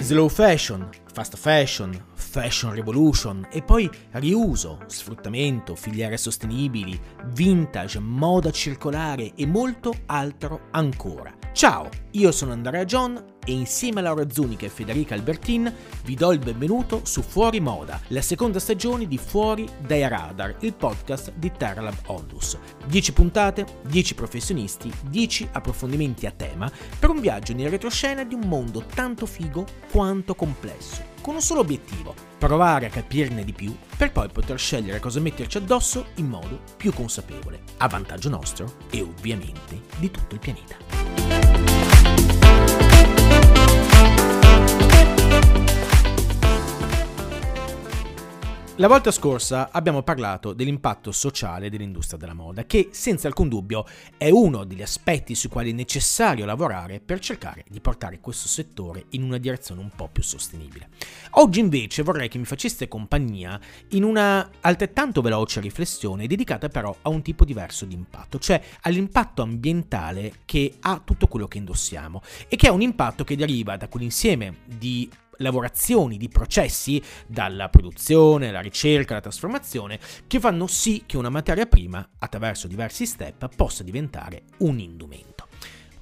Slow fashion, fast fashion, fashion revolution e poi riuso, sfruttamento, filiere sostenibili, vintage, moda circolare e molto altro ancora. Ciao, io sono Andrea John e insieme a Laura Zunica e Federica Albertin vi do il benvenuto su Fuori Moda, la seconda stagione di Fuori dai Radar, il podcast di Terralab Ondus. 10 puntate, 10 professionisti, 10 approfondimenti a tema per un viaggio nel retroscena di un mondo tanto figo quanto complesso, con un solo obiettivo, provare a capirne di più per poi poter scegliere cosa metterci addosso in modo più consapevole, a vantaggio nostro e ovviamente di tutto il pianeta. La volta scorsa abbiamo parlato dell'impatto sociale dell'industria della moda, che senza alcun dubbio è uno degli aspetti sui quali è necessario lavorare per cercare di portare questo settore in una direzione un po' più sostenibile. Oggi invece vorrei che mi faceste compagnia in una altrettanto veloce riflessione dedicata però a un tipo diverso di impatto, cioè all'impatto ambientale che ha tutto quello che indossiamo e che è un impatto che deriva da quell'insieme di lavorazioni, di processi, dalla produzione, alla ricerca, alla trasformazione, che fanno sì che una materia prima, attraverso diversi step, possa diventare un indumento.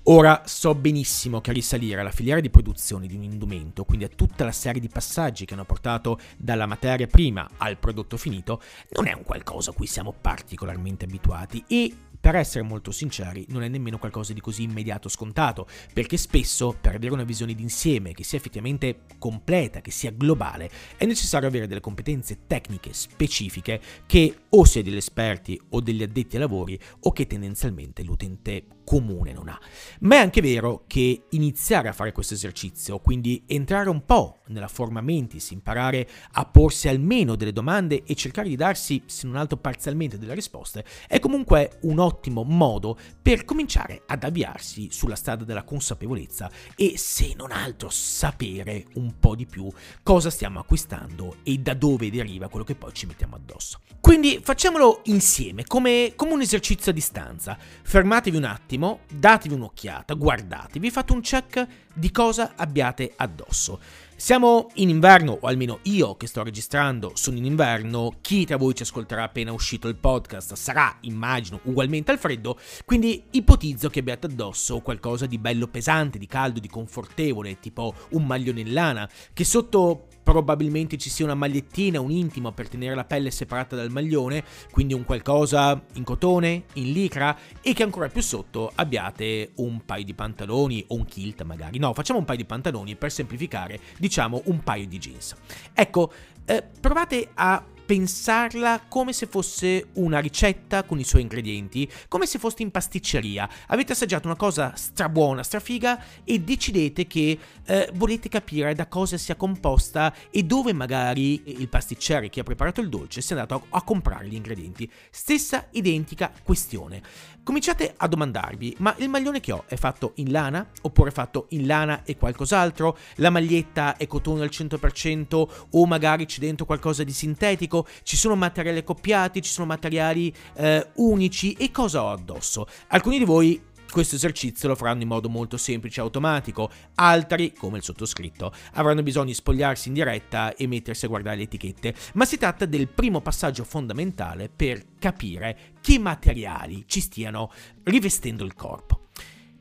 Ora so benissimo che risalire alla filiera di produzione di un indumento, quindi a tutta la serie di passaggi che hanno portato dalla materia prima al prodotto finito, non è un qualcosa a cui siamo particolarmente abituati e per essere molto sinceri, non è nemmeno qualcosa di così immediato scontato, perché spesso per avere una visione d'insieme che sia effettivamente completa, che sia globale, è necessario avere delle competenze tecniche specifiche che o sia degli esperti o degli addetti ai lavori o che tendenzialmente l'utente comune non ha. Ma è anche vero che iniziare a fare questo esercizio, quindi entrare un po' nella forma mentis, imparare a porsi almeno delle domande e cercare di darsi, se non altro parzialmente, delle risposte, è comunque un ottimo modo per cominciare ad avviarsi sulla strada della consapevolezza e, se non altro, sapere un po' di più cosa stiamo acquistando e da dove deriva quello che poi ci mettiamo addosso. Quindi facciamolo insieme, come, come un esercizio a distanza. Fermatevi un attimo, datevi un'occhiata, guardatevi, fate un check di cosa abbiate addosso. Siamo in inverno, o almeno io che sto registrando sono in inverno, chi tra voi ci ascolterà appena uscito il podcast sarà, immagino, ugualmente al freddo, quindi ipotizzo che abbiate addosso qualcosa di bello pesante, di caldo, di confortevole, tipo un maglione in lana, che sotto probabilmente ci sia una magliettina, un intimo per tenere la pelle separata dal maglione, quindi un qualcosa in cotone, in licra e che ancora più sotto abbiate un paio di pantaloni o un kilt magari. No, facciamo un paio di pantaloni per semplificare, diciamo un paio di jeans. Ecco, eh, provate a pensarla come se fosse una ricetta con i suoi ingredienti, come se foste in pasticceria. Avete assaggiato una cosa strabuona, strafiga e decidete che eh, volete capire da cosa sia composta e dove magari il pasticcere che ha preparato il dolce sia andato a, a comprare gli ingredienti. Stessa identica questione. Cominciate a domandarvi, ma il maglione che ho è fatto in lana oppure fatto in lana e qualcos'altro? La maglietta è cotone al 100% o magari c'è dentro qualcosa di sintetico? Ci sono materiali accoppiati, ci sono materiali eh, unici e cosa ho addosso? Alcuni di voi questo esercizio lo faranno in modo molto semplice e automatico, altri, come il sottoscritto, avranno bisogno di spogliarsi in diretta e mettersi a guardare le etichette, ma si tratta del primo passaggio fondamentale per capire che materiali ci stiano rivestendo il corpo.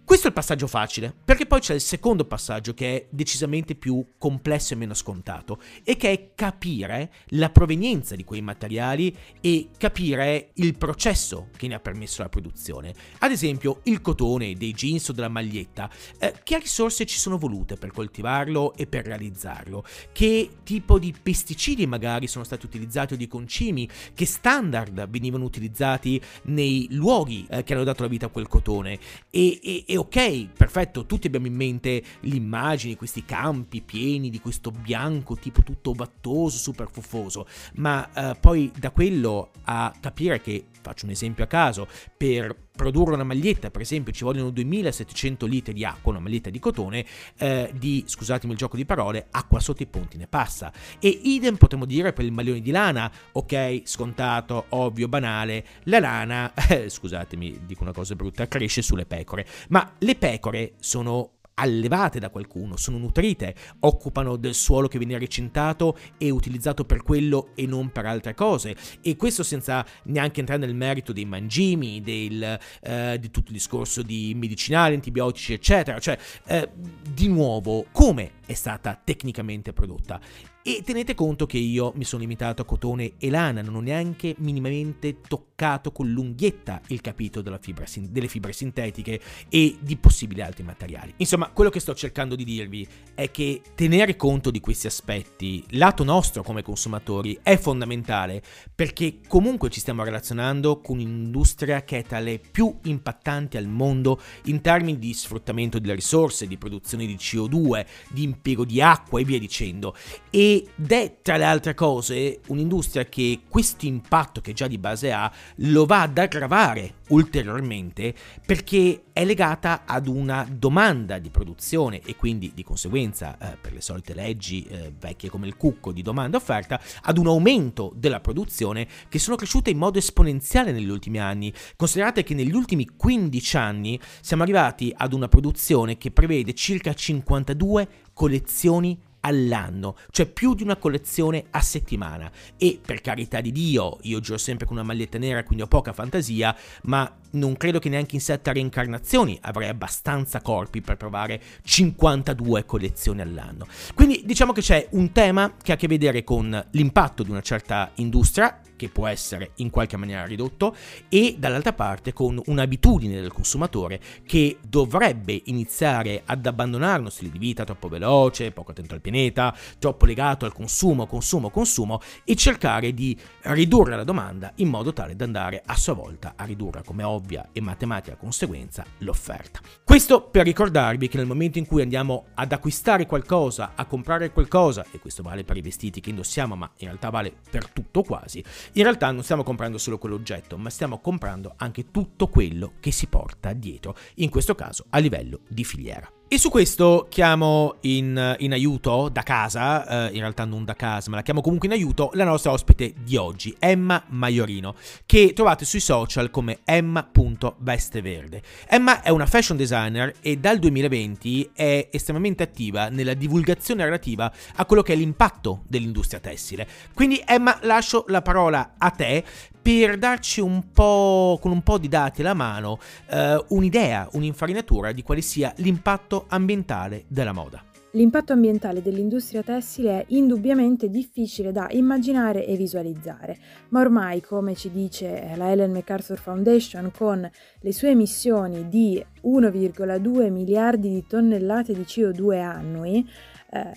Questo è il passaggio facile, perché poi c'è il secondo passaggio che è decisamente più complesso e meno scontato, e che è capire la provenienza di quei materiali e capire il processo che ne ha permesso la produzione. Ad esempio, il cotone dei jeans o della maglietta, eh, che risorse ci sono volute per coltivarlo e per realizzarlo? Che tipo di pesticidi magari sono stati utilizzati o di concimi? Che standard venivano utilizzati nei luoghi eh, che hanno dato la vita a quel cotone? E, e, e ok, perfetto, tutti abbiamo in mente l'immagine, questi campi pieni di questo bianco tipo tutto vattoso, super fuffoso, ma eh, poi da quello a capire che, faccio un esempio a caso, per produrre una maglietta, per esempio, ci vogliono 2700 litri di acqua, una maglietta di cotone, eh, di, scusatemi il gioco di parole, acqua sotto i ponti ne passa. E idem potremmo dire per il maglione di lana, ok, scontato, ovvio, banale, la lana, eh, scusatemi, dico una cosa brutta, cresce sulle pecore, ma le pecore sono allevate da qualcuno, sono nutrite, occupano del suolo che viene recintato e utilizzato per quello e non per altre cose. E questo senza neanche entrare nel merito dei mangimi, del, eh, di tutto il discorso di medicinali, antibiotici, eccetera. Cioè, eh, di nuovo, come è stata tecnicamente prodotta? E tenete conto che io mi sono limitato a cotone e lana, non ho neanche minimamente toccato con l'unghietta il capitolo fibra, delle fibre sintetiche e di possibili altri materiali. Insomma, quello che sto cercando di dirvi è che tenere conto di questi aspetti, lato nostro come consumatori, è fondamentale perché comunque ci stiamo relazionando con un'industria che è tra le più impattanti al mondo in termini di sfruttamento delle risorse, di produzione di CO2, di impiego di acqua e via dicendo. Ed è tra le altre cose un'industria che questo impatto che già di base ha lo va ad aggravare ulteriormente perché è legata ad una domanda di produzione e quindi di conseguenza eh, per le solite leggi eh, vecchie come il cucco di domanda offerta ad un aumento della produzione che sono cresciute in modo esponenziale negli ultimi anni. Considerate che negli ultimi 15 anni siamo arrivati ad una produzione che prevede circa 52 collezioni all'anno, cioè più di una collezione a settimana. E per carità di Dio, io giro sempre con una maglietta nera, quindi ho poca fantasia, ma non credo che neanche in sette reincarnazioni avrei abbastanza corpi per provare 52 collezioni all'anno. Quindi diciamo che c'è un tema che ha a che vedere con l'impatto di una certa industria che può essere in qualche maniera ridotto, e dall'altra parte con un'abitudine del consumatore che dovrebbe iniziare ad abbandonare uno stile di vita troppo veloce, poco attento al pianeta, troppo legato al consumo, consumo, consumo e cercare di ridurre la domanda in modo tale da andare a sua volta a ridurre come ovvia e matematica conseguenza l'offerta. Questo per ricordarvi che nel momento in cui andiamo ad acquistare qualcosa, a comprare qualcosa, e questo vale per i vestiti che indossiamo, ma in realtà vale per tutto quasi, in realtà non stiamo comprando solo quell'oggetto, ma stiamo comprando anche tutto quello che si porta dietro, in questo caso a livello di filiera. E su questo chiamo in, in aiuto da casa, eh, in realtà non da casa, ma la chiamo comunque in aiuto, la nostra ospite di oggi, Emma Maiorino, che trovate sui social come emma.vesteverde. Emma è una fashion designer e dal 2020 è estremamente attiva nella divulgazione relativa a quello che è l'impatto dell'industria tessile. Quindi Emma lascio la parola a te per darci un po', con un po' di dati alla mano, eh, un'idea, un'infarinatura di quale sia l'impatto ambientale della moda. L'impatto ambientale dell'industria tessile è indubbiamente difficile da immaginare e visualizzare, ma ormai, come ci dice la Ellen MacArthur Foundation, con le sue emissioni di 1,2 miliardi di tonnellate di CO2 annui, eh,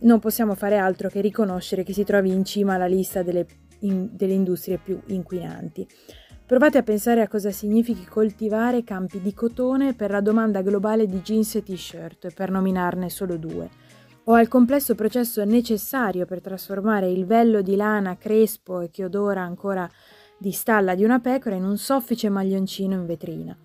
non possiamo fare altro che riconoscere che si trovi in cima alla lista delle in, delle industrie più inquinanti. Provate a pensare a cosa significhi coltivare campi di cotone per la domanda globale di jeans e t-shirt, per nominarne solo due, o al complesso processo necessario per trasformare il vello di lana crespo e che odora ancora di stalla di una pecora in un soffice maglioncino in vetrina.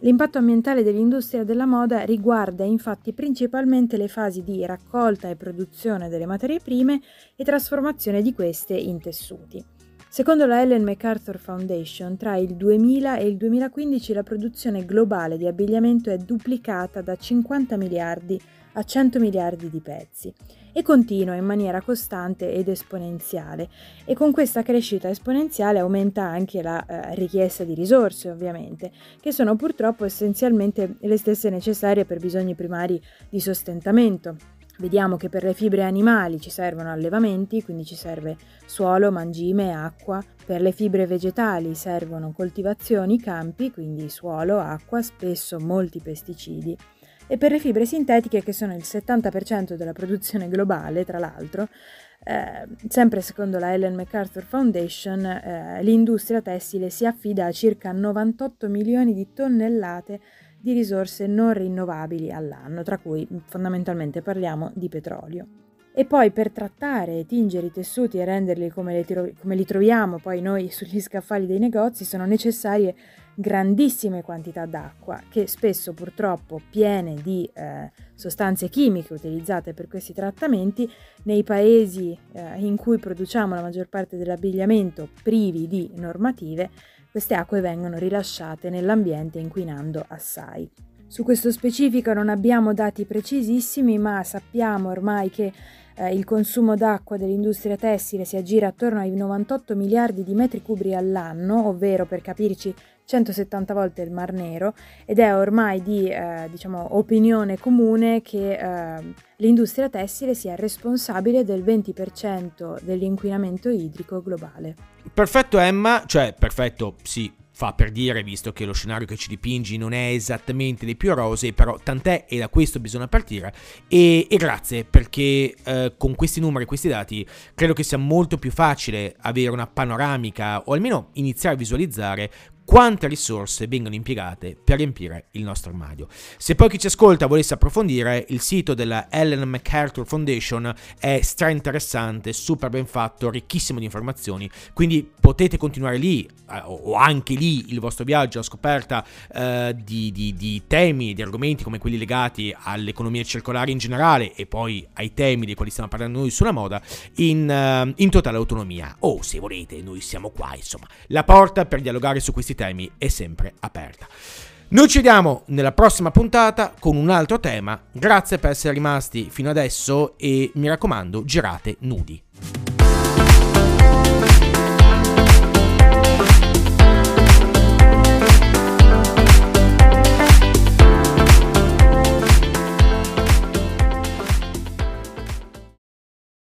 L'impatto ambientale dell'industria della moda riguarda infatti principalmente le fasi di raccolta e produzione delle materie prime e trasformazione di queste in tessuti. Secondo la Ellen MacArthur Foundation, tra il 2000 e il 2015 la produzione globale di abbigliamento è duplicata da 50 miliardi a 100 miliardi di pezzi e continua in maniera costante ed esponenziale e con questa crescita esponenziale aumenta anche la eh, richiesta di risorse ovviamente, che sono purtroppo essenzialmente le stesse necessarie per bisogni primari di sostentamento. Vediamo che per le fibre animali ci servono allevamenti, quindi ci serve suolo, mangime, acqua. Per le fibre vegetali servono coltivazioni, campi, quindi suolo, acqua, spesso molti pesticidi e per le fibre sintetiche che sono il 70% della produzione globale, tra l'altro, eh, sempre secondo la Ellen MacArthur Foundation, eh, l'industria tessile si affida a circa 98 milioni di tonnellate di risorse non rinnovabili all'anno, tra cui fondamentalmente parliamo di petrolio. E poi per trattare e tingere i tessuti e renderli come li, come li troviamo poi noi sugli scaffali dei negozi sono necessarie grandissime quantità d'acqua che spesso purtroppo piene di eh, sostanze chimiche utilizzate per questi trattamenti nei paesi eh, in cui produciamo la maggior parte dell'abbigliamento privi di normative queste acque vengono rilasciate nell'ambiente inquinando assai. Su questo specifico non abbiamo dati precisissimi, ma sappiamo ormai che eh, il consumo d'acqua dell'industria tessile si aggira attorno ai 98 miliardi di metri cubi all'anno, ovvero per capirci 170 volte il Mar Nero ed è ormai di eh, diciamo, opinione comune che eh, l'industria tessile sia responsabile del 20% dell'inquinamento idrico globale. Perfetto Emma, cioè perfetto sì, fa per dire, visto che lo scenario che ci dipingi non è esattamente dei più rosei, però tant'è e da questo bisogna partire. E, e grazie perché eh, con questi numeri, questi dati, credo che sia molto più facile avere una panoramica o almeno iniziare a visualizzare quante risorse vengono impiegate per riempire il nostro armadio. Se poi chi ci ascolta volesse approfondire, il sito della Ellen MacArthur Foundation è stra interessante, super ben fatto, ricchissimo di informazioni, quindi potete continuare lì eh, o anche lì il vostro viaggio alla scoperta eh, di, di, di temi, di argomenti come quelli legati all'economia circolare in generale e poi ai temi di quali stiamo parlando noi sulla moda in, uh, in totale autonomia. O se volete, noi siamo qua, insomma, la porta per dialogare su questi temi è sempre aperta. Noi ci vediamo nella prossima puntata con un altro tema. Grazie per essere rimasti fino adesso e mi raccomando, girate nudi.